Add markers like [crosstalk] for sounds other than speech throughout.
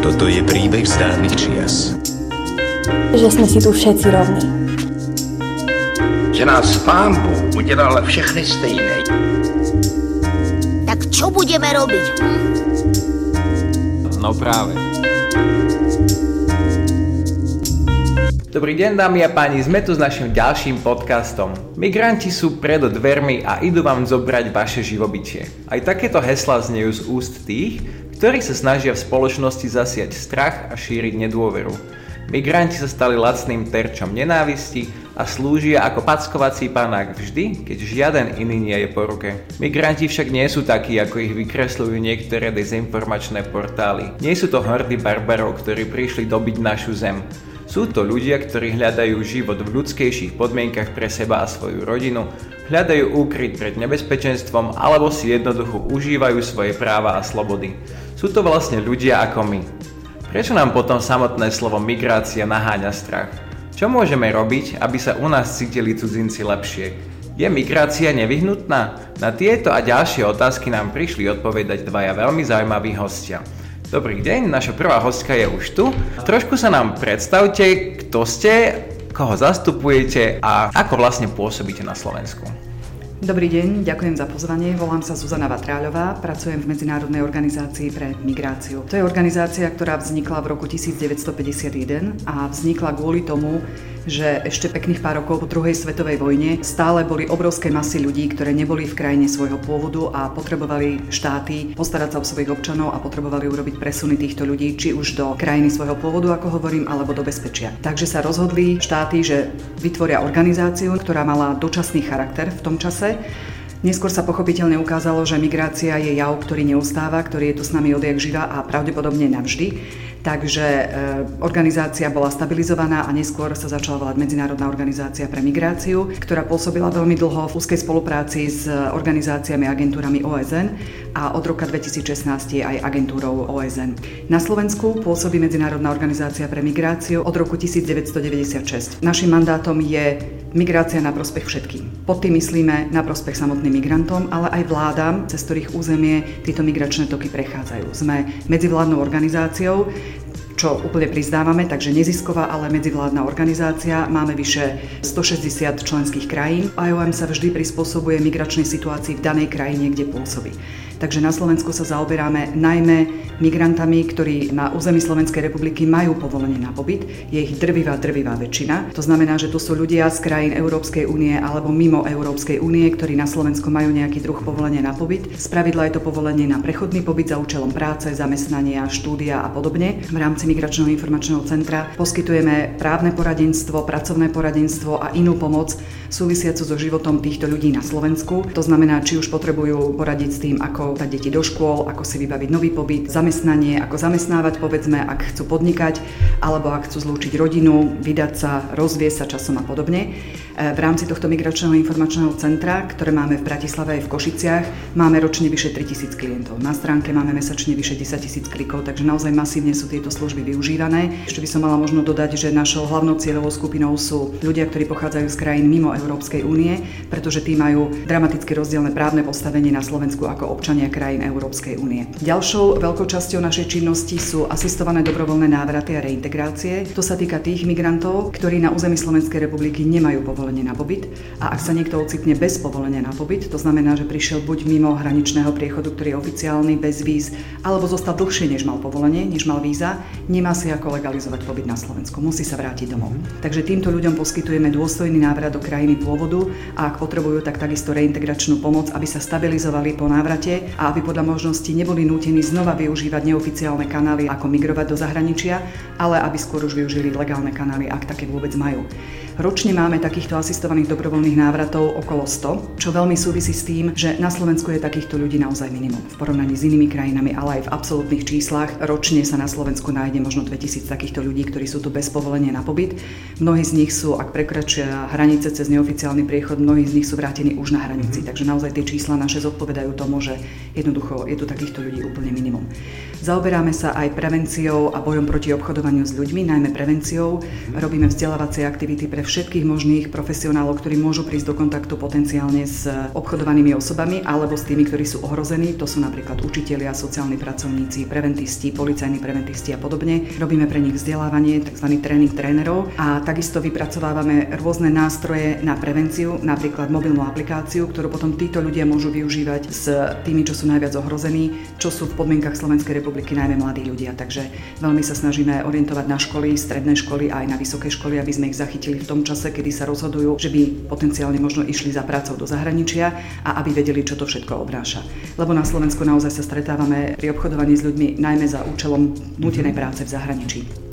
Toto je príbeh z dávnych čias. Že sme si tu všetci rovní. Že nás pán Bůh udělal všechny stejné. Tak čo budeme robiť? Hm? No práve. Dobrý deň dámy a páni, sme tu s našim ďalším podcastom. Migranti sú pred dvermi a idú vám zobrať vaše živobytie. Aj takéto hesla znejú z úst tých, ktorí sa snažia v spoločnosti zasiať strach a šíriť nedôveru. Migranti sa stali lacným terčom nenávisti a slúžia ako packovací panák vždy, keď žiaden iný nie je po ruke. Migranti však nie sú takí, ako ich vykresľujú niektoré dezinformačné portály. Nie sú to hordy barbarov, ktorí prišli dobiť našu zem. Sú to ľudia, ktorí hľadajú život v ľudskejších podmienkach pre seba a svoju rodinu, hľadajú úkryt pred nebezpečenstvom alebo si jednoducho užívajú svoje práva a slobody. Sú to vlastne ľudia ako my. Prečo nám potom samotné slovo migrácia naháňa strach? Čo môžeme robiť, aby sa u nás cítili cudzinci lepšie? Je migrácia nevyhnutná? Na tieto a ďalšie otázky nám prišli odpovedať dvaja veľmi zaujímaví hostia. Dobrý deň, naša prvá hostka je už tu. Trošku sa nám predstavte, kto ste, koho zastupujete a ako vlastne pôsobíte na Slovensku. Dobrý deň, ďakujem za pozvanie. Volám sa Zuzana Vatráľová, pracujem v Medzinárodnej organizácii pre migráciu. To je organizácia, ktorá vznikla v roku 1951 a vznikla kvôli tomu, že ešte pekných pár rokov po druhej svetovej vojne stále boli obrovské masy ľudí, ktoré neboli v krajine svojho pôvodu a potrebovali štáty postarať sa o svojich občanov a potrebovali urobiť presuny týchto ľudí či už do krajiny svojho pôvodu, ako hovorím, alebo do bezpečia. Takže sa rozhodli štáty, že vytvoria organizáciu, ktorá mala dočasný charakter v tom čase Neskôr sa pochopiteľne ukázalo, že migrácia je jav, ktorý neustáva, ktorý je tu s nami odjak živa a pravdepodobne navždy. Takže e, organizácia bola stabilizovaná a neskôr sa začala volať Medzinárodná organizácia pre migráciu, ktorá pôsobila veľmi dlho v úzkej spolupráci s organizáciami a agentúrami OSN a od roka 2016 je aj agentúrou OSN. Na Slovensku pôsobí Medzinárodná organizácia pre migráciu od roku 1996. Našim mandátom je migrácia na prospech všetkým. Pod tým myslíme na prospech samotným migrantom, ale aj vládam, cez ktorých územie tieto migračné toky prechádzajú. Sme medzivládnou organizáciou, čo úplne prizdávame, takže nezisková, ale medzivládna organizácia. Máme vyše 160 členských krajín. IOM sa vždy prispôsobuje migračnej situácii v danej krajine, kde pôsobí. Takže na Slovensku sa zaoberáme najmä migrantami, ktorí na území Slovenskej republiky majú povolenie na pobyt. Je ich drvivá, drvivá väčšina. To znamená, že to sú ľudia z krajín Európskej únie alebo mimo Európskej únie, ktorí na Slovensku majú nejaký druh povolenia na pobyt. Spravidla je to povolenie na prechodný pobyt za účelom práce, zamestnania, štúdia a podobne. V rámci Migračného informačného centra poskytujeme právne poradenstvo, pracovné poradenstvo a inú pomoc súvisiacu so životom týchto ľudí na Slovensku. To znamená, či už potrebujú poradiť s tým, ako dať deti do škôl, ako si vybaviť nový pobyt, zamestnanie, ako zamestnávať, povedzme, ak chcú podnikať, alebo ak chcú zlúčiť rodinu, vydať sa, rozviesť sa časom a podobne. E, v rámci tohto migračného informačného centra, ktoré máme v Bratislave aj v Košiciach, máme ročne vyše 3000 klientov. Na stránke máme mesačne vyše 10 tisíc klikov, takže naozaj masívne sú tieto služby využívané. Ešte by som mala možno dodať, že našou hlavnou cieľovou skupinou sú ľudia, ktorí pochádzajú z krajín mimo Európskej únie, pretože tí majú dramaticky rozdielne právne postavenie na Slovensku ako občania krajín Európskej únie. Ďalšou veľkou časťou našej činnosti sú asistované dobrovoľné návraty a reintegrácie. To sa týka tých migrantov, ktorí na území Slovenskej republiky nemajú povolenie na pobyt a ak sa niekto ocitne bez povolenia na pobyt, to znamená, že prišiel buď mimo hraničného priechodu, ktorý je oficiálny, bez víz, alebo zostal dlhšie, než mal povolenie, než mal víza, nemá si ako legalizovať pobyt na Slovensku, musí sa vrátiť domov. Takže týmto ľuďom poskytujeme dôstojný návrat do krajiny pôvodu a ak potrebujú, tak takisto reintegračnú pomoc, aby sa stabilizovali po návrate a aby podľa možnosti neboli nútení znova využívať neoficiálne kanály, ako migrovať do zahraničia, ale aby skôr už využili legálne kanály, ak také vôbec majú. Ročne máme takýchto asistovaných dobrovoľných návratov okolo 100, čo veľmi súvisí s tým, že na Slovensku je takýchto ľudí naozaj minimum. V porovnaní s inými krajinami, ale aj v absolútnych číslach, ročne sa na Slovensku nájde možno 2000 takýchto ľudí, ktorí sú tu bez povolenia na pobyt. Mnohí z nich sú, ak prekračia hranice cez neoficiálny priechod, mnohí z nich sú vrátení už na hranici. Mm-hmm. Takže naozaj tie čísla naše zodpovedajú tomu, že jednoducho je tu takýchto ľudí úplne minimum. Zaoberáme sa aj prevenciou a bojom proti obchodovaniu s ľuďmi, najmä prevenciou. Robíme vzdelávacie aktivity pre všetkých možných profesionálov, ktorí môžu prísť do kontaktu potenciálne s obchodovanými osobami alebo s tými, ktorí sú ohrození. To sú napríklad učitelia, sociálni pracovníci, preventisti, policajní preventisti a podobne. Robíme pre nich vzdelávanie, tzv. tréning trénerov a takisto vypracovávame rôzne nástroje na prevenciu, napríklad mobilnú aplikáciu, ktorú potom títo ľudia môžu využívať s tými, čo sú najviac ohrození, čo sú v podmienkach Slovenskej republiky najmä mladí ľudia. Takže veľmi sa snažíme orientovať na školy, stredné školy a aj na vysoké školy, aby sme ich zachytili v tom čase, kedy sa rozhodujú, že by potenciálne možno išli za prácou do zahraničia a aby vedeli, čo to všetko obnáša. Lebo na Slovensku naozaj sa stretávame pri obchodovaní s ľuďmi najmä za účelom nutenej práce v zahraničí.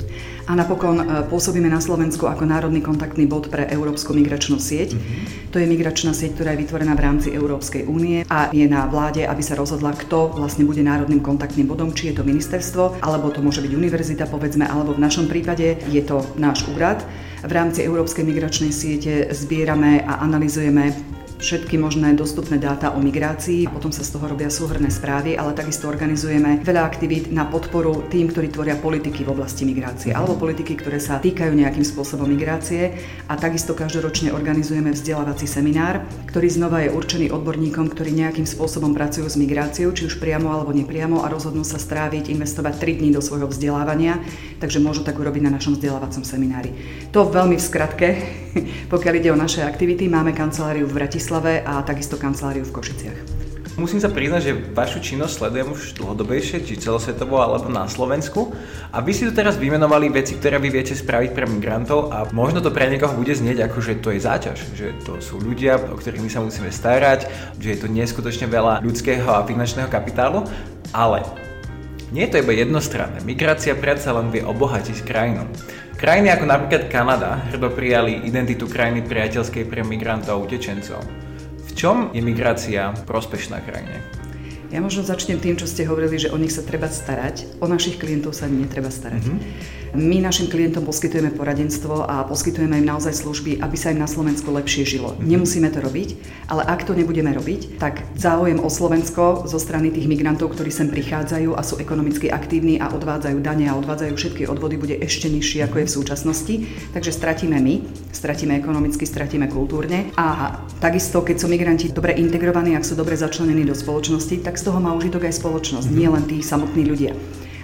A napokon e, pôsobíme na Slovensku ako národný kontaktný bod pre Európsku migračnú sieť. Mm-hmm. To je migračná sieť, ktorá je vytvorená v rámci Európskej únie a je na vláde, aby sa rozhodla, kto vlastne bude národným kontaktným bodom, či je to ministerstvo, alebo to môže byť univerzita, povedzme, alebo v našom prípade je to náš úrad. V rámci Európskej migračnej siete zbierame a analizujeme všetky možné dostupné dáta o migrácii. Potom sa z toho robia súhrné správy, ale takisto organizujeme veľa aktivít na podporu tým, ktorí tvoria politiky v oblasti migrácie alebo politiky, ktoré sa týkajú nejakým spôsobom migrácie. A takisto každoročne organizujeme vzdelávací seminár, ktorý znova je určený odborníkom, ktorí nejakým spôsobom pracujú s migráciou, či už priamo alebo nepriamo a rozhodnú sa stráviť, investovať 3 dní do svojho vzdelávania, takže môžu tak urobiť na našom vzdelávacom seminári. To veľmi v skratke, [laughs] pokiaľ ide o naše aktivity, máme kanceláriu v Bratislave Bratislave a takisto kanceláriu v Košiciach. Musím sa priznať, že vašu činnosť sledujem už dlhodobejšie, či celosvetovo alebo na Slovensku. A vy si tu teraz vymenovali veci, ktoré vy viete spraviť pre migrantov a možno to pre niekoho bude znieť ako, že to je záťaž, že to sú ľudia, o ktorých my sa musíme starať, že je to neskutočne veľa ľudského a finančného kapitálu, ale nie je to iba jednostranné. Migrácia predsa len vie obohatiť krajinu. Krajiny ako napríklad Kanada hrdo prijali identitu krajiny priateľskej pre migrantov a utečencov. V čom je migrácia prospešná krajine? Ja možno začnem tým, čo ste hovorili, že o nich sa treba starať. O našich klientov sa netreba starať. Mm-hmm. My našim klientom poskytujeme poradenstvo a poskytujeme im naozaj služby, aby sa im na Slovensku lepšie žilo. Mm-hmm. Nemusíme to robiť, ale ak to nebudeme robiť, tak záujem o Slovensko zo strany tých migrantov, ktorí sem prichádzajú a sú ekonomicky aktívni a odvádzajú dane a odvádzajú všetky odvody, bude ešte nižší, ako je v súčasnosti. Takže stratíme my, stratíme ekonomicky, stratíme kultúrne a takisto, keď sú migranti dobre integrovaní, ak sú dobre začlenení do spoločnosti, tak z toho má užitok aj spoločnosť, mm-hmm. nie len tí samotní ľudia.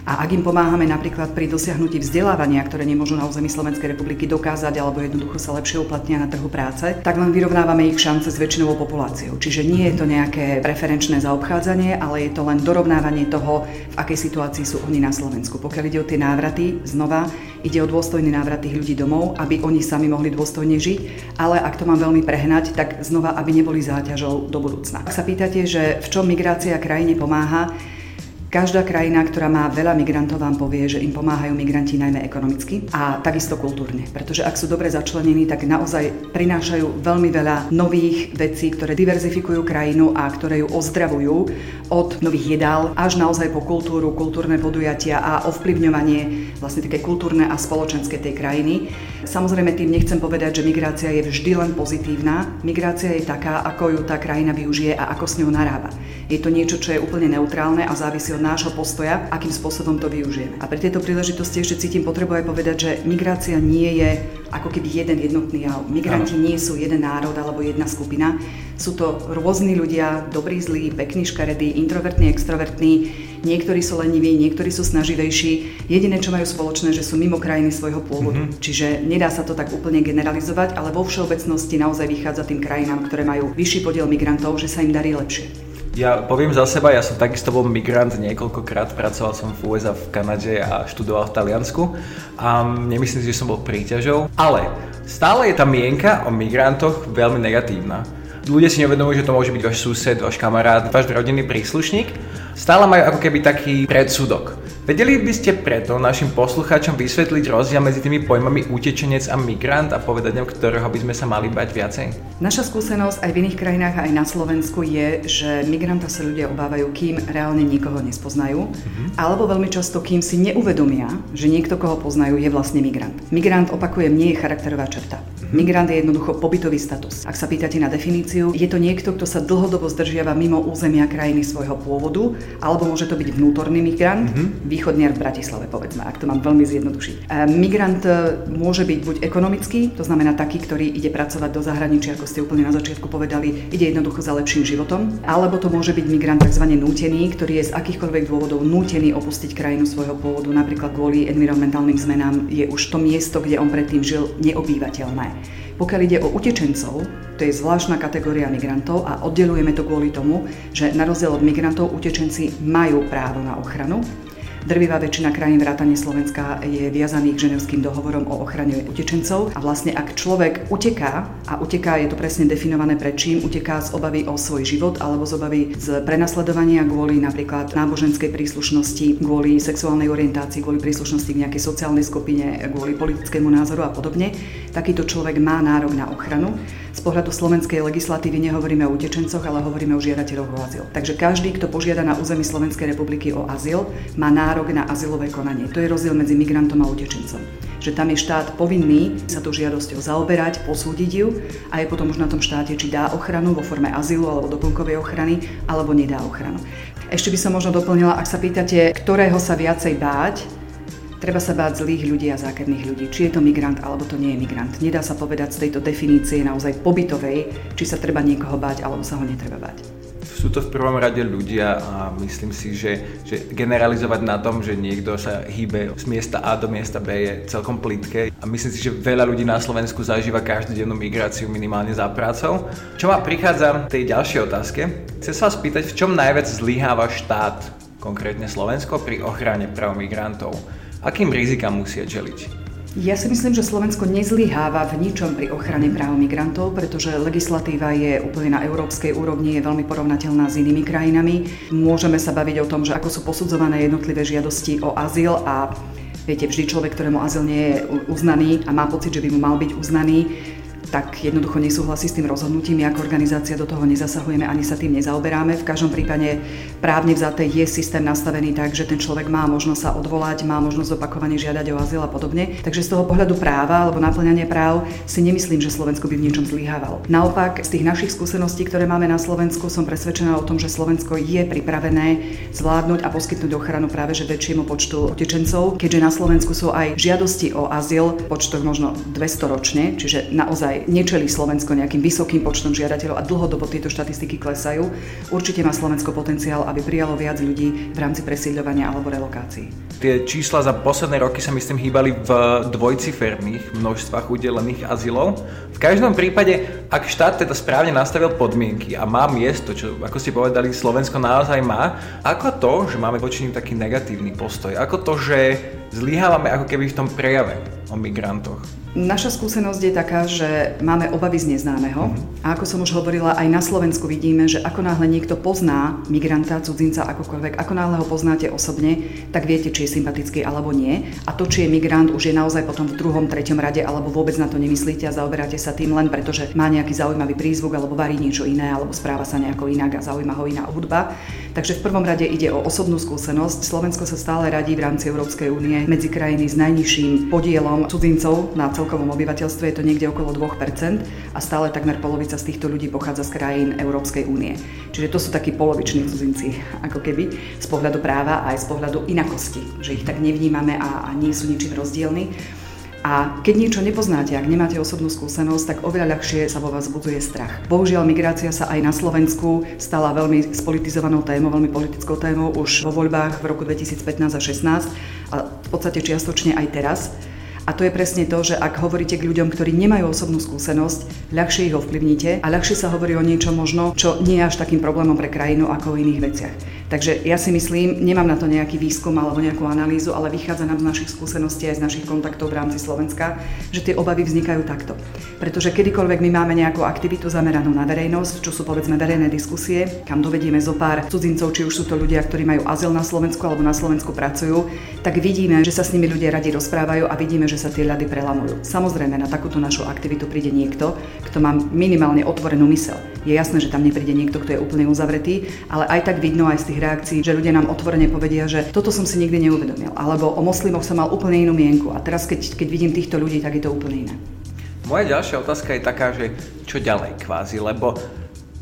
A ak im pomáhame napríklad pri dosiahnutí vzdelávania, ktoré nemôžu na území Slovenskej republiky dokázať alebo jednoducho sa lepšie uplatnia na trhu práce, tak len vyrovnávame ich šance s väčšinovou populáciou. Čiže nie je to nejaké preferenčné zaobchádzanie, ale je to len dorovnávanie toho, v akej situácii sú oni na Slovensku. Pokiaľ ide o tie návraty, znova ide o dôstojný návrat tých ľudí domov, aby oni sami mohli dôstojne žiť, ale ak to mám veľmi prehnať, tak znova, aby neboli záťažou do budúcna. Ak sa pýtate, že v čom migrácia krajine pomáha, Každá krajina, ktorá má veľa migrantov, vám povie, že im pomáhajú migranti najmä ekonomicky a takisto kultúrne. Pretože ak sú dobre začlenení, tak naozaj prinášajú veľmi veľa nových vecí, ktoré diverzifikujú krajinu a ktoré ju ozdravujú od nových jedál až naozaj po kultúru, kultúrne podujatia a ovplyvňovanie vlastne také kultúrne a spoločenské tej krajiny. Samozrejme tým nechcem povedať, že migrácia je vždy len pozitívna. Migrácia je taká, ako ju tá krajina využije a ako s ňou narába. Je to niečo, čo je úplne neutrálne a závisí nášho postoja, akým spôsobom to využijeme. A pri tejto príležitosti ešte cítim potrebu aj povedať, že migrácia nie je ako keby jeden jednotný jav. Migranti ano. nie sú jeden národ alebo jedna skupina. Sú to rôzni ľudia, dobrí, zlí, pekní, škaredí, introvertní, extrovertní. Niektorí sú leniví, niektorí sú snaživejší. Jediné, čo majú spoločné, že sú mimo krajiny svojho pôvodu. Mm-hmm. Čiže nedá sa to tak úplne generalizovať, ale vo všeobecnosti naozaj vychádza tým krajinám, ktoré majú vyšší podiel migrantov, že sa im darí lepšie. Ja poviem za seba, ja som takisto bol migrant niekoľkokrát, pracoval som v USA, v Kanade a študoval v Taliansku a nemyslím si, že som bol príťažou, ale stále je tá mienka o migrantoch veľmi negatívna. Ľudia si neuvedomujú, že to môže byť váš sused, váš kamarát, váš rodinný príslušník. Stále majú ako keby taký predsudok. Vedeli by ste preto našim poslucháčom vysvetliť rozdiel medzi tými pojmami utečenec a migrant a povedať nám, ktorého by sme sa mali bať viacej? Naša skúsenosť aj v iných krajinách, aj na Slovensku je, že migranta sa ľudia obávajú, kým reálne nikoho nespoznajú, mm-hmm. alebo veľmi často, kým si neuvedomia, že niekto, koho poznajú, je vlastne migrant. Migrant, opakujem, nie je charakterová črta. Migrant je jednoducho pobytový status. Ak sa pýtate na definíciu, je to niekto, kto sa dlhodobo zdržiava mimo územia krajiny svojho pôvodu, alebo môže to byť vnútorný migrant, mm-hmm. východniar v Bratislave, povedzme, ak to mám veľmi zjednodušiť. E, migrant e, môže byť buď ekonomický, to znamená taký, ktorý ide pracovať do zahraničia, ako ste úplne na začiatku povedali, ide jednoducho za lepším životom, alebo to môže byť migrant tzv. nútený, ktorý je z akýchkoľvek dôvodov nútený opustiť krajinu svojho pôvodu, napríklad kvôli environmentálnym zmenám je už to miesto, kde on predtým žil, neobývateľné. Pokiaľ ide o utečencov, to je zvláštna kategória migrantov a oddelujeme to kvôli tomu, že na rozdiel od migrantov utečenci majú právo na ochranu Drvivá väčšina krajín vrátane Slovenska je viazaných ženevským dohovorom o ochrane utečencov a vlastne ak človek uteká, a uteká je to presne definované pred čím, uteká z obavy o svoj život alebo z obavy z prenasledovania kvôli napríklad náboženskej príslušnosti, kvôli sexuálnej orientácii, kvôli príslušnosti k nejakej sociálnej skupine, kvôli politickému názoru a podobne, takýto človek má nárok na ochranu. Z pohľadu slovenskej legislatívy nehovoríme o utečencoch, ale hovoríme o žiadateľoch o azyl. Takže každý, kto požiada na území Slovenskej republiky o azyl, má nárok na azylové konanie. To je rozdiel medzi migrantom a utečencom že tam je štát povinný sa tou žiadosťou zaoberať, posúdiť ju a je potom už na tom štáte, či dá ochranu vo forme azylu alebo doplnkovej ochrany, alebo nedá ochranu. Ešte by som možno doplnila, ak sa pýtate, ktorého sa viacej báť, Treba sa báť zlých ľudí a zákerných ľudí, či je to migrant alebo to nie je migrant. Nedá sa povedať z tejto definície naozaj pobytovej, či sa treba niekoho báť alebo sa ho netreba báť. Sú to v prvom rade ľudia a myslím si, že, že generalizovať na tom, že niekto sa hýbe z miesta A do miesta B je celkom plitké a myslím si, že veľa ľudí na Slovensku zažíva každodennú migráciu minimálne za prácou. Čo ma prichádza tej ďalšej otázke, chcem sa vás spýtať, v čom najviac zlyháva štát, konkrétne Slovensko, pri ochrane práv migrantov. Akým rizikám musia čeliť? Ja si myslím, že Slovensko nezlyháva v ničom pri ochrane práv migrantov, pretože legislatíva je úplne na európskej úrovni, je veľmi porovnateľná s inými krajinami. Môžeme sa baviť o tom, že ako sú posudzované jednotlivé žiadosti o azyl a viete, vždy človek, ktorému azyl nie je uznaný a má pocit, že by mu mal byť uznaný, tak jednoducho nesúhlasí s tým rozhodnutím. My ako organizácia do toho nezasahujeme ani sa tým nezaoberáme. V každom prípade právne vzaté je systém nastavený tak, že ten človek má možnosť sa odvolať, má možnosť opakovane žiadať o azyl a podobne. Takže z toho pohľadu práva alebo naplňanie práv si nemyslím, že Slovensko by v niečom zlyhávalo. Naopak, z tých našich skúseností, ktoré máme na Slovensku, som presvedčená o tom, že Slovensko je pripravené zvládnuť a poskytnúť ochranu práve že väčšiemu počtu utečencov, keďže na Slovensku sú aj žiadosti o azyl počtoch možno 200 ročne, čiže naozaj naozaj nečelí Slovensko nejakým vysokým počtom žiadateľov a dlhodobo tieto štatistiky klesajú, určite má Slovensko potenciál, aby prijalo viac ľudí v rámci presídľovania alebo relokácií. Tie čísla za posledné roky sa myslím hýbali v dvojciferných množstvách udelených azylov. V každom prípade, ak štát teda správne nastavil podmienky a má miesto, čo ako ste povedali, Slovensko naozaj má, ako to, že máme voči taký negatívny postoj? Ako to, že zlyhávame ako keby v tom prejave o migrantoch? Naša skúsenosť je taká, že máme obavy z neznámeho mm-hmm. a ako som už hovorila, aj na Slovensku vidíme, že ako náhle niekto pozná migranta, cudzinca, akokoľvek, ako náhle ho poznáte osobne, tak viete, či je sympatický alebo nie. A to, či je migrant, už je naozaj potom v druhom, treťom rade, alebo vôbec na to nemyslíte a zaoberáte sa tým len preto, že má nejaký zaujímavý prízvuk alebo varí niečo iné, alebo správa sa nejako inak a zaujíma ho iná hudba. Takže v prvom rade ide o osobnú skúsenosť. Slovensko sa stále radí v rámci Európskej únie medzi krajiny s najnižším podielom cudzincov na celkovom obyvateľstve je to niekde okolo 2% a stále takmer polovica z týchto ľudí pochádza z krajín Európskej únie. Čiže to sú takí poloviční cudzinci, ako keby, z pohľadu práva aj z pohľadu inakosti, že ich tak nevnímame a, a nie sú ničím rozdielni. A keď niečo nepoznáte, ak nemáte osobnú skúsenosť, tak oveľa ľahšie sa vo vás budzuje strach. Bohužiaľ, migrácia sa aj na Slovensku stala veľmi spolitizovanou témou, veľmi politickou témou už vo voľbách v roku 2015 a 2016 a v podstate čiastočne aj teraz. A to je presne to, že ak hovoríte k ľuďom, ktorí nemajú osobnú skúsenosť, ľahšie ich ovplyvníte a ľahšie sa hovorí o niečom možno, čo nie je až takým problémom pre krajinu ako o iných veciach. Takže ja si myslím, nemám na to nejaký výskum alebo nejakú analýzu, ale vychádza nám z našich skúseností aj z našich kontaktov v rámci Slovenska, že tie obavy vznikajú takto. Pretože kedykoľvek my máme nejakú aktivitu zameranú na verejnosť, čo sú povedzme verejné diskusie, kam dovedieme zo pár cudzincov, či už sú to ľudia, ktorí majú azyl na Slovensku alebo na Slovensku pracujú, tak vidíme, že sa s nimi ľudia radi rozprávajú a vidíme, že sa tie ľady prelamujú. Samozrejme, na takúto našu aktivitu príde niekto, kto má minimálne otvorenú mysel. Je jasné, že tam nepríde niekto, kto je úplne uzavretý, ale aj tak vidno aj z tých reakcií, že ľudia nám otvorene povedia, že toto som si nikdy neuvedomil, alebo o moslimoch som mal úplne inú mienku a teraz keď, keď vidím týchto ľudí, tak je to úplne iné. Moja ďalšia otázka je taká, že čo ďalej kvázi, lebo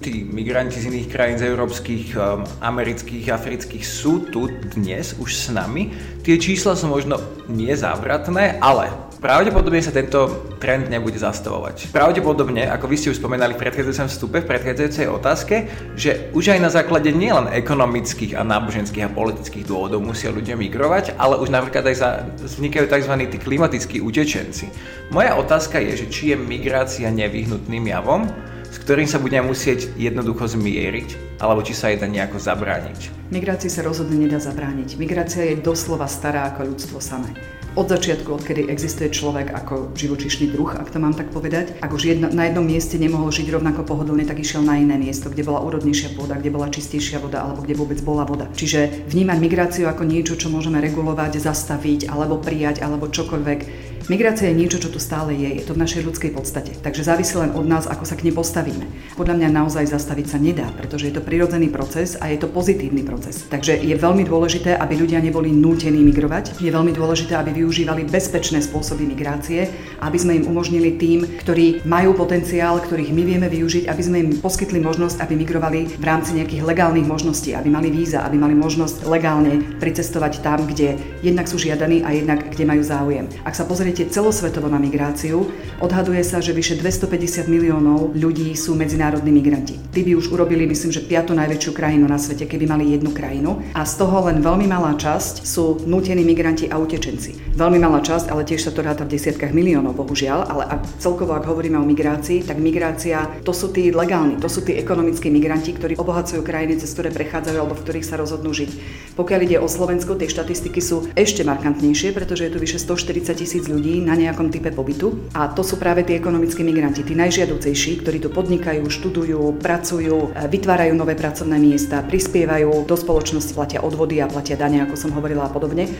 tí migranti z iných krajín, z európskych, um, amerických, afrických sú tu dnes už s nami. Tie čísla sú možno nezávratné, ale pravdepodobne sa tento trend nebude zastavovať. Pravdepodobne, ako vy ste už spomenali v predchádzajúcom vstupe, v predchádzajúcej otázke, že už aj na základe nielen ekonomických a náboženských a politických dôvodov musia ľudia migrovať, ale už napríklad aj za, vznikajú tzv. tí klimatickí utečenci. Moja otázka je, že či je migrácia nevyhnutným javom, s ktorým sa budeme musieť jednoducho zmieriť, alebo či sa jej dá nejako zabrániť? Migrácii sa rozhodne nedá zabrániť. Migrácia je doslova stará ako ľudstvo samé od začiatku, odkedy existuje človek ako živočišný druh, ak to mám tak povedať. Ak už jedno, na jednom mieste nemohol žiť rovnako pohodlne, tak išiel na iné miesto, kde bola úrodnejšia pôda, kde bola čistejšia voda alebo kde vôbec bola voda. Čiže vnímať migráciu ako niečo, čo môžeme regulovať, zastaviť alebo prijať alebo čokoľvek Migrácia je niečo, čo tu stále je, je to v našej ľudskej podstate. Takže závisí len od nás, ako sa k nej postavíme. Podľa mňa naozaj zastaviť sa nedá, pretože je to prirodzený proces a je to pozitívny proces. Takže je veľmi dôležité, aby ľudia neboli nútení migrovať. Je veľmi dôležité, aby využívali bezpečné spôsoby migrácie, aby sme im umožnili tým, ktorí majú potenciál, ktorých my vieme využiť, aby sme im poskytli možnosť, aby migrovali v rámci nejakých legálnych možností, aby mali víza, aby mali možnosť legálne pricestovať tam, kde jednak sú žiadaní a jednak kde majú záujem. Ak sa pozriete pozriete celosvetovo na migráciu, odhaduje sa, že vyše 250 miliónov ľudí sú medzinárodní migranti. Tí by už urobili, myslím, že piatu najväčšiu krajinu na svete, keby mali jednu krajinu. A z toho len veľmi malá časť sú nútení migranti a utečenci. Veľmi malá časť, ale tiež sa to ráta v desiatkách miliónov, bohužiaľ. Ale ak celkovo, ak hovoríme o migrácii, tak migrácia to sú tí legálni, to sú tí ekonomickí migranti, ktorí obohacujú krajiny, cez ktoré prechádzajú alebo v ktorých sa rozhodnú žiť. Pokiaľ ide o Slovensko, tie štatistiky sú ešte markantnejšie, pretože je tu vyše 140 tisíc ľudí na nejakom type pobytu. A to sú práve tí ekonomickí migranti, tí najžiaducejší, ktorí tu podnikajú, študujú, pracujú, vytvárajú nové pracovné miesta, prispievajú do spoločnosti, platia odvody a platia dane, ako som hovorila a podobne.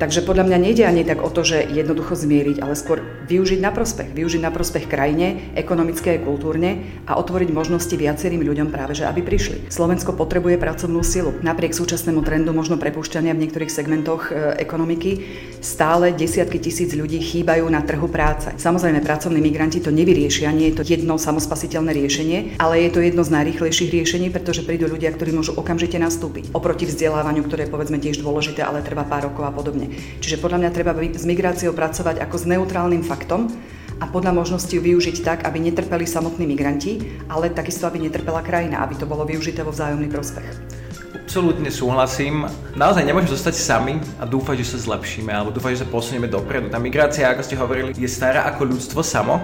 Takže podľa mňa nejde ani tak o to, že jednoducho zmieriť, ale skôr využiť na prospech. Využiť na prospech krajine, ekonomické a kultúrne a otvoriť možnosti viacerým ľuďom práve, že aby prišli. Slovensko potrebuje pracovnú silu. Napriek súčasnému trendu možno prepúšťania v niektorých segmentoch e, ekonomiky, stále desiatky tisíc ľudí chýbajú na trhu práce. Samozrejme, pracovní migranti to nevyriešia, nie je to jedno samospasiteľné riešenie, ale je to jedno z najrýchlejších riešení, pretože prídu ľudia, ktorí môžu okamžite nastúpiť. Oproti vzdelávaniu, ktoré je povedzme tiež dôležité, ale trvá pár rokov a podobne. Čiže podľa mňa treba s migráciou pracovať ako s neutrálnym faktom a podľa možnosti ju využiť tak, aby netrpeli samotní migranti, ale takisto, aby netrpela krajina, aby to bolo využité vo vzájomný prospech. Absolútne súhlasím. Naozaj nemôžeme zostať sami a dúfať, že sa zlepšíme alebo dúfať, že sa posunieme dopredu. Tá migrácia, ako ste hovorili, je stará ako ľudstvo samo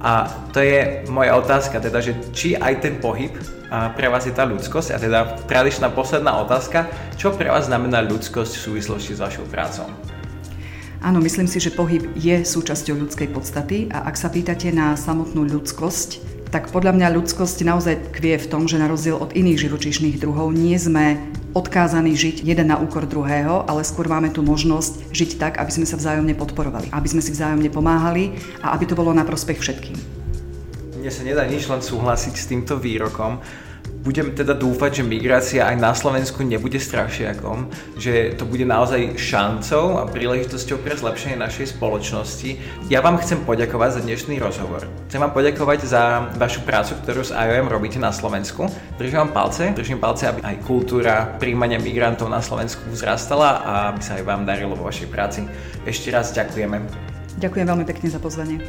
a to je moja otázka, teda, že či aj ten pohyb pre vás je tá ľudskosť a teda tradičná posledná otázka, čo pre vás znamená ľudskosť v súvislosti s vašou prácou? Áno, myslím si, že pohyb je súčasťou ľudskej podstaty a ak sa pýtate na samotnú ľudskosť, tak podľa mňa ľudskosť naozaj kvie v tom, že na rozdiel od iných živočíšnych druhov nie sme odkázaní žiť jeden na úkor druhého, ale skôr máme tu možnosť žiť tak, aby sme sa vzájomne podporovali, aby sme si vzájomne pomáhali a aby to bolo na prospech všetkým. Mne sa nedá nič len súhlasiť s týmto výrokom. Budem teda dúfať, že migrácia aj na Slovensku nebude strašiakom, že to bude naozaj šancou a príležitosťou pre zlepšenie našej spoločnosti. Ja vám chcem poďakovať za dnešný rozhovor. Chcem vám poďakovať za vašu prácu, ktorú s IOM robíte na Slovensku. Držím vám palce, držím palce, aby aj kultúra príjmania migrantov na Slovensku vzrastala a aby sa aj vám darilo vo vašej práci. Ešte raz ďakujeme. Ďakujem veľmi pekne za pozvanie.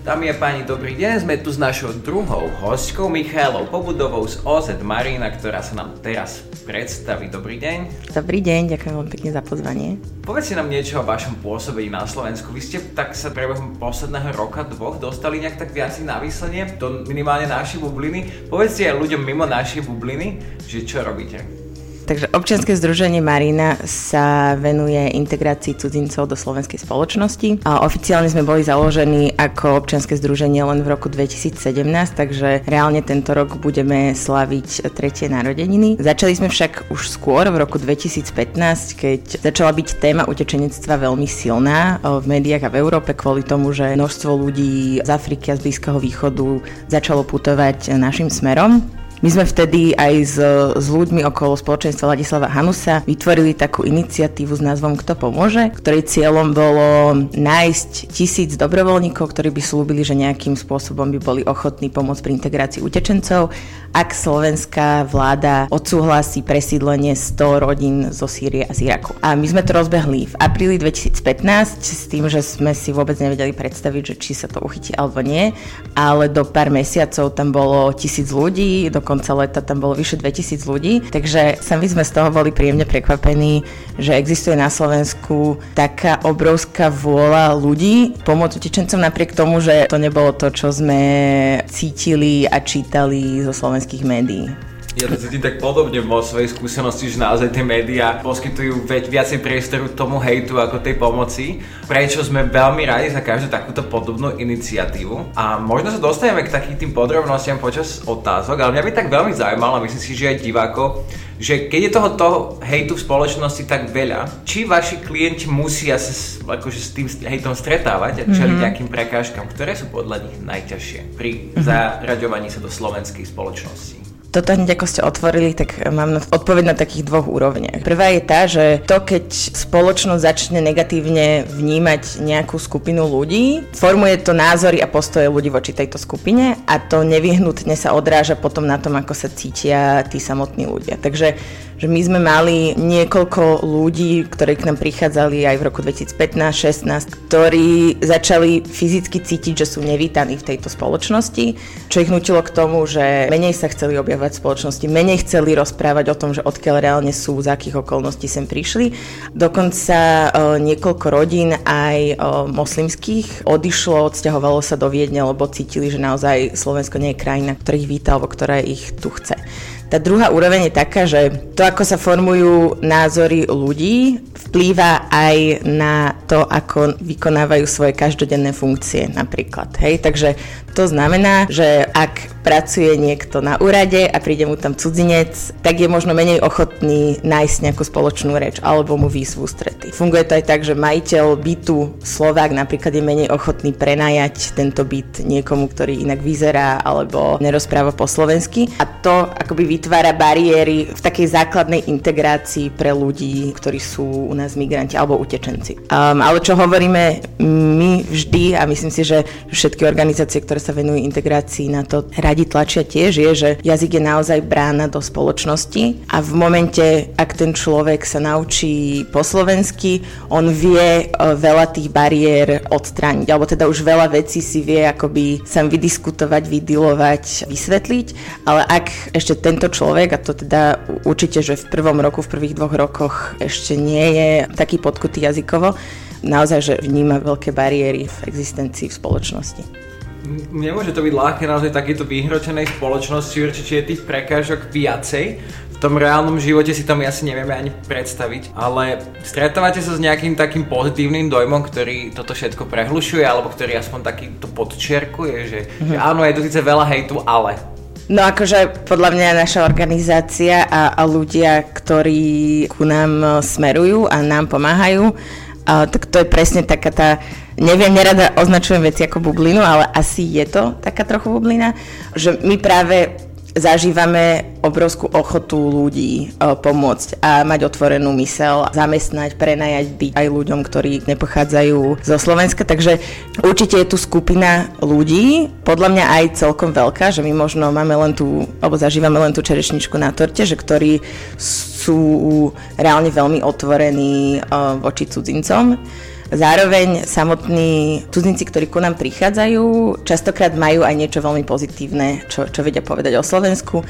Dámy a páni, dobrý deň. Sme tu s našou druhou hostkou Michailou Pobudovou z OZ Marina, ktorá sa nám teraz predstaví. Dobrý deň. Dobrý deň, ďakujem veľmi pekne za pozvanie. Povedzte nám niečo o vašom pôsobení na Slovensku. Vy ste tak sa prebehom posledného roka, dvoch dostali nejak tak viac na výslenie do minimálne našej bubliny. Povedzte aj ľuďom mimo našej bubliny, že čo robíte. Takže občianske združenie Marina sa venuje integrácii cudzincov do slovenskej spoločnosti. A oficiálne sme boli založení ako občianske združenie len v roku 2017, takže reálne tento rok budeme slaviť tretie narodeniny. Začali sme však už skôr v roku 2015, keď začala byť téma utečenectva veľmi silná v médiách a v Európe kvôli tomu, že množstvo ľudí z Afriky a z Blízkeho východu začalo putovať našim smerom. My sme vtedy aj s, s ľuďmi okolo spoločenstva Ladislava Hanusa vytvorili takú iniciatívu s názvom Kto pomôže, ktorej cieľom bolo nájsť tisíc dobrovoľníkov, ktorí by slúbili, že nejakým spôsobom by boli ochotní pomôcť pri integrácii utečencov, ak slovenská vláda odsúhlasí presídlenie 100 rodín zo Sýrie a z Iraku. A my sme to rozbehli v apríli 2015 s tým, že sme si vôbec nevedeli predstaviť, že či sa to uchytí alebo nie, ale do pár mesiacov tam bolo tisíc ľudí, do konca leta tam bolo vyše 2000 ľudí, takže sami sme z toho boli príjemne prekvapení, že existuje na Slovensku taká obrovská vôľa ľudí pomôcť utečencom napriek tomu, že to nebolo to, čo sme cítili a čítali zo slovenských médií. Ja to cítim tak podobne vo svojej skúsenosti, že naozaj tie médiá poskytujú viacej priestoru tomu hejtu ako tej pomoci, prečo sme veľmi radi za každú takúto podobnú iniciatívu. A možno sa dostaneme k takým tým podrobnostiam počas otázok, ale mňa by tak veľmi zaujímalo, myslím si, že aj divákov, že keď je toho, toho hejtu v spoločnosti tak veľa, či vaši klienti musia sa akože s tým hejtom stretávať a čeliť mm-hmm. nejakým prekážkam, ktoré sú podľa nich najťažšie pri mm-hmm. zaraďovaní sa do slovenskej spoločnosti? Toto hneď ako ste otvorili, tak mám odpoveď na takých dvoch úrovniach. Prvá je tá, že to, keď spoločnosť začne negatívne vnímať nejakú skupinu ľudí, formuje to názory a postoje ľudí voči tejto skupine a to nevyhnutne sa odráža potom na tom, ako sa cítia tí samotní ľudia. Takže že my sme mali niekoľko ľudí, ktorí k nám prichádzali aj v roku 2015-16, ktorí začali fyzicky cítiť, že sú nevítaní v tejto spoločnosti, čo ich nutilo k tomu, že menej sa chceli objavovať v spoločnosti, menej chceli rozprávať o tom, že odkiaľ reálne sú, z akých okolností sem prišli. Dokonca e, niekoľko rodín aj e, moslimských odišlo, odsťahovalo sa do Viedne, lebo cítili, že naozaj Slovensko nie je krajina, ktorých víta alebo ktorá ich tu chce. Tá druhá úroveň je taká, že to, ako sa formujú názory ľudí, vplýva aj na to, ako vykonávajú svoje každodenné funkcie napríklad. Hej? Takže to znamená, že ak pracuje niekto na úrade a príde mu tam cudzinec, tak je možno menej ochotný nájsť nejakú spoločnú reč alebo mu výsť v ústrety. Funguje to aj tak, že majiteľ bytu Slovák napríklad je menej ochotný prenajať tento byt niekomu, ktorý inak vyzerá alebo nerozpráva po slovensky a to akoby vytvára bariéry v takej základnej integrácii pre ľudí, ktorí sú u nás migranti alebo utečenci. Um, ale čo hovoríme my vždy a myslím si, že všetky organizácie, ktoré sa venujú integrácii na to radi tlačia tiež, je, že jazyk je naozaj brána do spoločnosti a v momente, ak ten človek sa naučí po slovensky, on vie e, veľa tých bariér odstrániť, alebo teda už veľa vecí si vie akoby sám vydiskutovať, vydilovať, vysvetliť, ale ak ešte tento človek, a to teda určite, že v prvom roku, v prvých dvoch rokoch ešte nie je taký podkutý jazykovo, naozaj, že vníma veľké bariéry v existencii v spoločnosti. Nemôže to byť ľahké naozaj takéto vyhročenej spoločnosti, určite je tých prekážok viacej. V tom reálnom živote si to my asi nevieme ani predstaviť, ale stretávate sa s nejakým takým pozitívnym dojmom, ktorý toto všetko prehlušuje, alebo ktorý aspoň taký to podčerkuje, že, mm-hmm. že áno, je to síce veľa hejtu, ale No akože podľa mňa naša organizácia a, a ľudia, ktorí ku nám smerujú a nám pomáhajú, a, tak to je presne taká tá neviem, nerada označujem veci ako bublinu, ale asi je to taká trochu bublina, že my práve zažívame obrovskú ochotu ľudí o, pomôcť a mať otvorenú mysel, zamestnať, prenajať byť aj ľuďom, ktorí nepochádzajú zo Slovenska. Takže určite je tu skupina ľudí, podľa mňa aj celkom veľká, že my možno máme len tú, alebo zažívame len tú čerešničku na torte, že ktorí sú reálne veľmi otvorení o, voči cudzincom. Zároveň samotní cudzinci, ktorí ku nám prichádzajú, častokrát majú aj niečo veľmi pozitívne, čo, čo vedia povedať o Slovensku.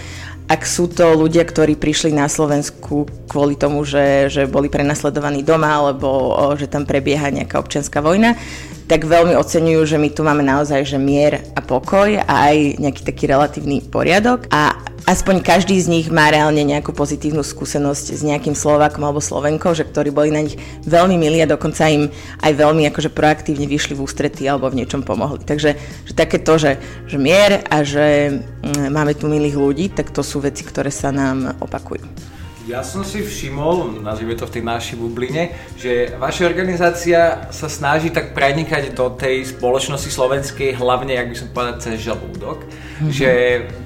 Ak sú to ľudia, ktorí prišli na Slovensku kvôli tomu, že, že boli prenasledovaní doma alebo že tam prebieha nejaká občianská vojna, tak veľmi oceňujú, že my tu máme naozaj že mier a pokoj a aj nejaký taký relatívny poriadok. A aspoň každý z nich má reálne nejakú pozitívnu skúsenosť s nejakým Slovákom alebo Slovenkou, že ktorí boli na nich veľmi milí a dokonca im aj veľmi akože proaktívne vyšli v ústretí alebo v niečom pomohli. Takže že také to, že, že mier a že mm, máme tu milých ľudí, tak to sú veci, ktoré sa nám opakujú. Ja som si všimol, nazvime to v tej našej bubline, že vaša organizácia sa snaží tak prenikať do tej spoločnosti slovenskej, hlavne, jak by som povedal, cez žalúdok. Mm-hmm. Že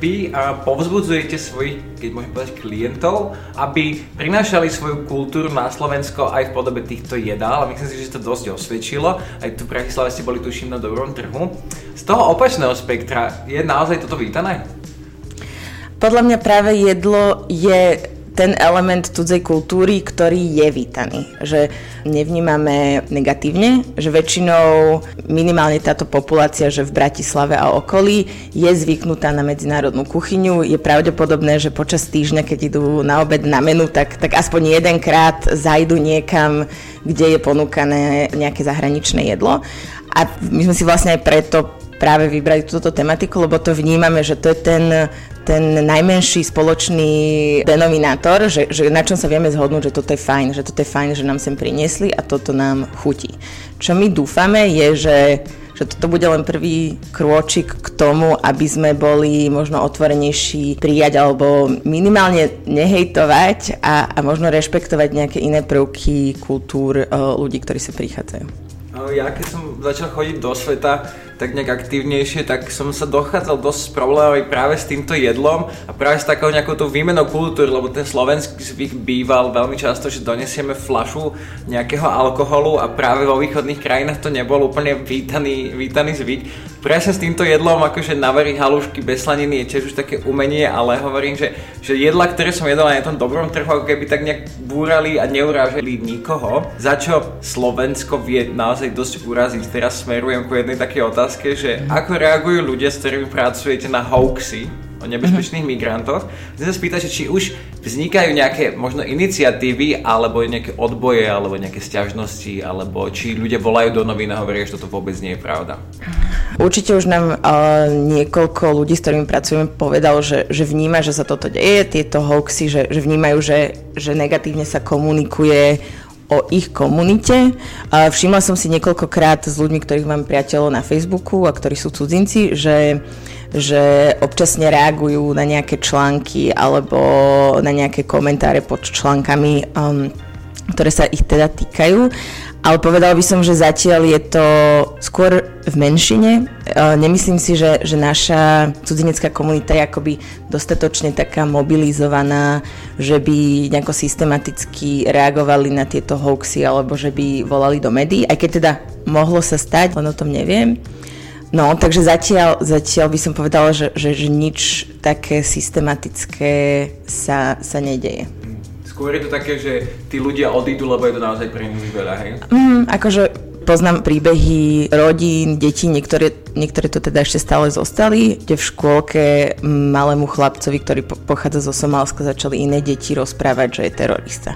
vy povzbudzujete svojich, keď môžem povedať, klientov, aby prinášali svoju kultúru na Slovensko aj v podobe týchto jedál a myslím si, že to dosť osvedčilo. Aj tu v Bratislave ste boli tuším na dobrom trhu. Z toho opačného spektra je naozaj toto vítané? Podľa mňa práve jedlo je ten element cudzej kultúry, ktorý je vítaný. Že nevnímame negatívne, že väčšinou minimálne táto populácia, že v Bratislave a okolí je zvyknutá na medzinárodnú kuchyňu. Je pravdepodobné, že počas týždňa, keď idú na obed na menu, tak, tak aspoň jedenkrát zajdu niekam, kde je ponúkané nejaké zahraničné jedlo. A my sme si vlastne aj preto práve vybrali túto tematiku, lebo to vnímame, že to je ten ten najmenší spoločný denominátor, že, že na čom sa vieme zhodnúť, že toto je fajn, že toto je fajn, že nám sem priniesli a toto nám chutí. Čo my dúfame je, že že toto bude len prvý krôčik k tomu, aby sme boli možno otvorenejší prijať alebo minimálne nehejtovať a, a možno rešpektovať nejaké iné prvky kultúr uh, ľudí, ktorí sa prichádzajú. Ja keď som začal chodiť do sveta, tak nejak aktívnejšie, tak som sa dochádzal dosť s problémami práve s týmto jedlom a práve s takou nejakou tou výmenou kultúry, lebo ten slovenský zvyk býval veľmi často, že donesieme flašu nejakého alkoholu a práve vo východných krajinách to nebol úplne vítaný, vítaný zvyk. Presne s týmto jedlom, akože navariť halušky bez slaniny je tiež už také umenie, ale hovorím, že, že jedla, ktoré som jedol na tom dobrom trhu, ako keby tak nejak búrali a neurážali nikoho, za čo Slovensko vie naozaj dosť uraziť. Teraz smerujem ku jednej takej otázke otázke, že ako reagujú ľudia, s ktorými pracujete na hoaxy o nebezpečných mm-hmm. migrantoch. Chcem sa spýtať, či už vznikajú nejaké možno iniciatívy, alebo nejaké odboje, alebo nejaké stiažnosti, alebo či ľudia volajú do novín a hovoria, že toto vôbec nie je pravda. Určite už nám uh, niekoľko ľudí, s ktorými pracujeme, povedal, že, že vníma, že sa toto deje, tieto hoaxy, že, že vnímajú, že, že negatívne sa komunikuje o ich komunite. Všimla som si niekoľkokrát s ľuďmi, ktorých mám priateľov na Facebooku a ktorí sú cudzinci, že že občasne reagujú na nejaké články alebo na nejaké komentáre pod článkami, um, ktoré sa ich teda týkajú ale povedal by som, že zatiaľ je to skôr v menšine. E, nemyslím si, že, že naša cudzinecká komunita je akoby dostatočne taká mobilizovaná, že by nejako systematicky reagovali na tieto hoaxy alebo že by volali do médií, aj keď teda mohlo sa stať, len o tom neviem. No, takže zatiaľ, zatiaľ by som povedala, že, že, že nič také systematické sa, sa nedeje. Skôr je to také, že tí ľudia odídu, lebo je to naozaj pre nich veľa, hej? Mm, akože poznám príbehy rodín, detí, niektoré, niektoré to teda ešte stále zostali, kde v škôlke malému chlapcovi, ktorý pochádza zo Somálska, začali iné deti rozprávať, že je terorista.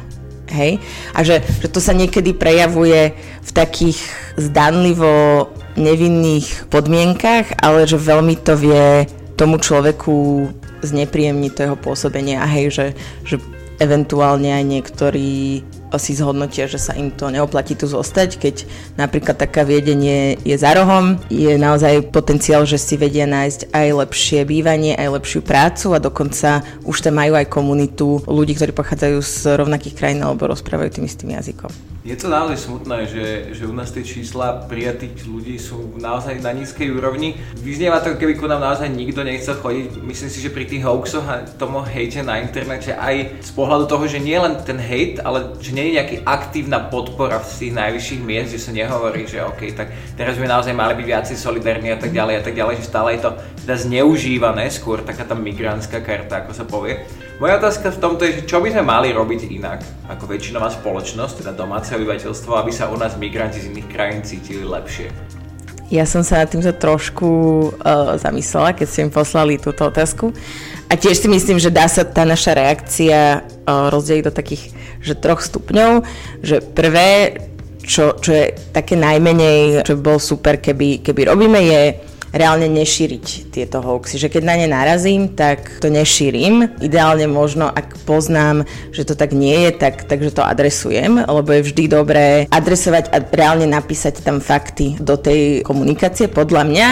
Hej? A že, že to sa niekedy prejavuje v takých zdanlivo nevinných podmienkach, ale že veľmi to vie tomu človeku znepríjemniť to jeho pôsobenie a hej, že, že eventuálne aj niektorí si zhodnotia, že sa im to neoplatí tu zostať, keď napríklad taká viedenie je za rohom, je naozaj potenciál, že si vedia nájsť aj lepšie bývanie, aj lepšiu prácu a dokonca už tam majú aj komunitu ľudí, ktorí pochádzajú z rovnakých krajín alebo rozprávajú tým istým jazykom. Je to naozaj smutné, že, že u nás tie čísla prijatých ľudí sú naozaj na nízkej úrovni. Vyznieva to, keby ku nám naozaj nikto nechcel chodiť. Myslím si, že pri tých hoaxoch a tomu hejte na internete aj z pohľadu toho, že nie len ten hejt, ale že nie je nejaký aktívna podpora v tých najvyšších miest, že sa nehovorí, že OK, tak teraz by naozaj mali byť viacej solidárni a tak ďalej a tak ďalej, že stále je to teda zneužívané, skôr taká tá migrantská karta, ako sa povie. Moja otázka v tomto je, že čo by sme mali robiť inak ako väčšinová spoločnosť, teda domáce obyvateľstvo, aby sa u nás migranti z iných krajín cítili lepšie? Ja som sa nad týmto trošku uh, zamyslela, keď ste mi poslali túto otázku. A tiež si myslím, že dá sa tá naša reakcia uh, rozdeliť do takých že troch stupňov. Že prvé, čo, čo je také najmenej, čo by bol super, keby, keby robíme, je reálne nešíriť tieto hoaxy. Že keď na ne narazím, tak to nešírim. Ideálne možno, ak poznám, že to tak nie je, tak, takže to adresujem, lebo je vždy dobré adresovať a reálne napísať tam fakty do tej komunikácie. Podľa mňa,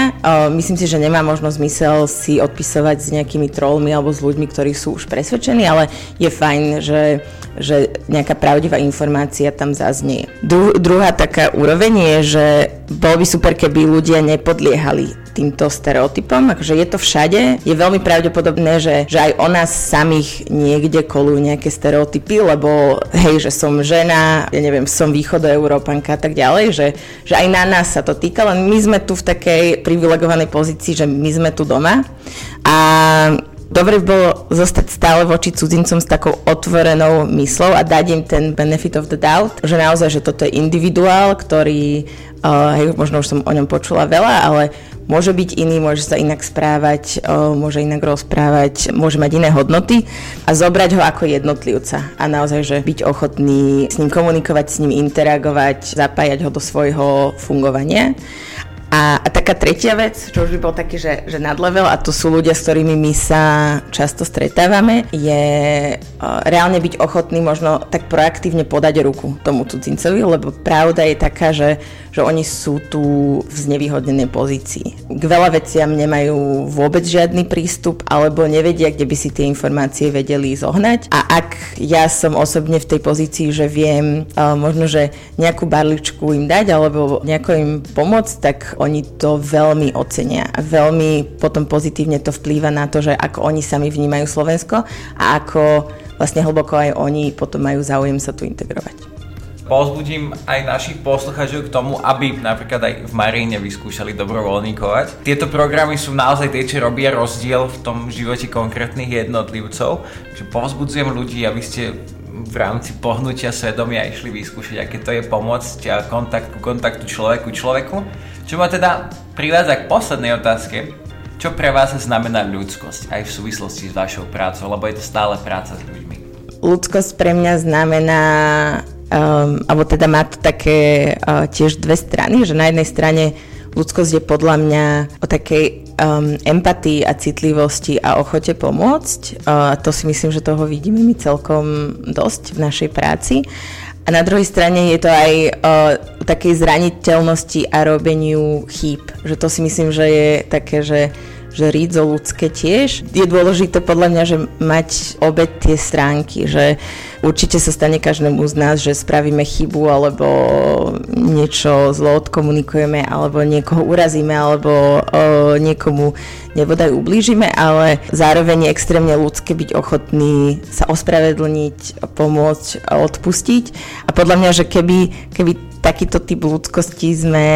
myslím si, že nemá možno zmysel si odpisovať s nejakými trollmi alebo s ľuďmi, ktorí sú už presvedčení, ale je fajn, že, že nejaká pravdivá informácia tam zaznie. Dru- druhá taká úroveň je, že bolo by super, keby ľudia nepodliehali týmto stereotypom, akože je to všade. Je veľmi pravdepodobné, že, že aj o nás samých niekde kolujú nejaké stereotypy, lebo hej, že som žena, ja neviem, som východoeurópanka a tak ďalej, že, že aj na nás sa to týka, len my sme tu v takej privilegovanej pozícii, že my sme tu doma a Dobre by bolo zostať stále voči cudzincom s takou otvorenou myslou a dať im ten benefit of the doubt, že naozaj, že toto je individuál, ktorý, uh, hej, možno už som o ňom počula veľa, ale môže byť iný, môže sa inak správať, uh, môže inak rozprávať, môže mať iné hodnoty a zobrať ho ako jednotlivca a naozaj, že byť ochotný s ním komunikovať, s ním interagovať, zapájať ho do svojho fungovania. A, a taká tretia vec, čo už by bol taký, že, že nadlevel, a to sú ľudia, s ktorými my sa často stretávame, je reálne byť ochotný možno tak proaktívne podať ruku tomu cudzincovi, lebo pravda je taká, že, že oni sú tu v znevýhodnenej pozícii. K veľa veciam nemajú vôbec žiadny prístup, alebo nevedia, kde by si tie informácie vedeli zohnať. A ak ja som osobne v tej pozícii, že viem možno, že nejakú barličku im dať, alebo nejako im pomôcť, tak oni to veľmi ocenia veľmi potom pozitívne to vplýva na to, že ako oni sami vnímajú Slovensko a ako vlastne hlboko aj oni potom majú záujem sa tu integrovať. Pozbudím aj našich poslucháčov k tomu, aby napríklad aj v Maríne vyskúšali dobrovoľníkovať. Tieto programy sú naozaj tie, čo robia rozdiel v tom živote konkrétnych jednotlivcov. Takže pozbudzujem ľudí, aby ste v rámci pohnutia svedomia išli vyskúšať, aké to je pomôcť kontakt ku kontaktu človeku človeku. Čo ma teda privádza k poslednej otázke. Čo pre vás znamená ľudskosť aj v súvislosti s vašou prácou, lebo je to stále práca s ľuďmi? Ľudskosť pre mňa znamená um, alebo teda má to také uh, tiež dve strany, že na jednej strane ľudskosť je podľa mňa o takej um, empatii a citlivosti a ochote pomôcť. Uh, to si myslím, že toho vidíme my celkom dosť v našej práci. A na druhej strane je to aj o takej zraniteľnosti a robeniu chýb. Že to si myslím, že je také, že že rídzo ľudské tiež. Je dôležité podľa mňa, že mať obe tie stránky, že určite sa stane každému z nás, že spravíme chybu alebo niečo zlo odkomunikujeme alebo niekoho urazíme alebo o, niekomu nebodaj ublížime, ale zároveň je extrémne ľudské byť ochotný sa ospravedlniť, pomôcť, odpustiť. A podľa mňa, že keby, keby takýto typ ľudskosti sme,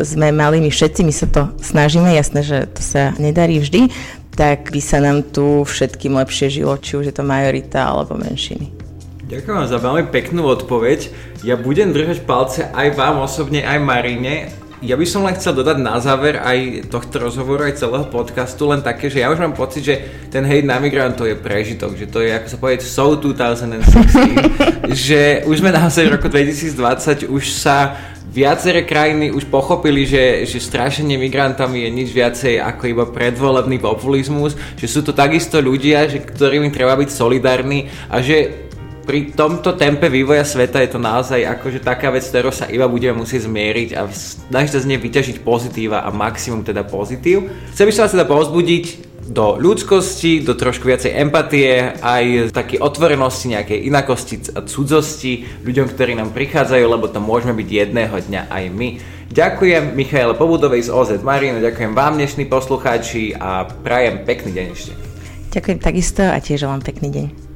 sme mali my všetci, my sa to snažíme, jasné, že to sa nedarí vždy, tak by sa nám tu všetkým lepšie žilo, či už je to majorita alebo menšiny. Ďakujem za veľmi peknú odpoveď. Ja budem držať palce aj vám osobne, aj Marine ja by som len chcel dodať na záver aj tohto rozhovoru, aj celého podcastu, len také, že ja už mám pocit, že ten hate na migrantov je prežitok, že to je, ako sa povedať, so 2016, že už sme naozaj v roku 2020, už sa viaceré krajiny už pochopili, že, že strašenie migrantami je nič viacej ako iba predvolebný populizmus, že sú to takisto ľudia, že, ktorými treba byť solidárni a že pri tomto tempe vývoja sveta je to naozaj akože taká vec, ktorou sa iba budeme musieť zmieriť a snažiť sa z nej vyťažiť pozitíva a maximum teda pozitív. Chcem by som vás teda povzbudiť do ľudskosti, do trošku viacej empatie, aj takej otvorenosti, nejakej inakosti a cudzosti ľuďom, ktorí nám prichádzajú, lebo to môžeme byť jedného dňa aj my. Ďakujem Michaele Pobudovej z OZ Marino, ďakujem vám dnešní poslucháči a prajem pekný deň ešte. Ďakujem takisto a tiež vám pekný deň.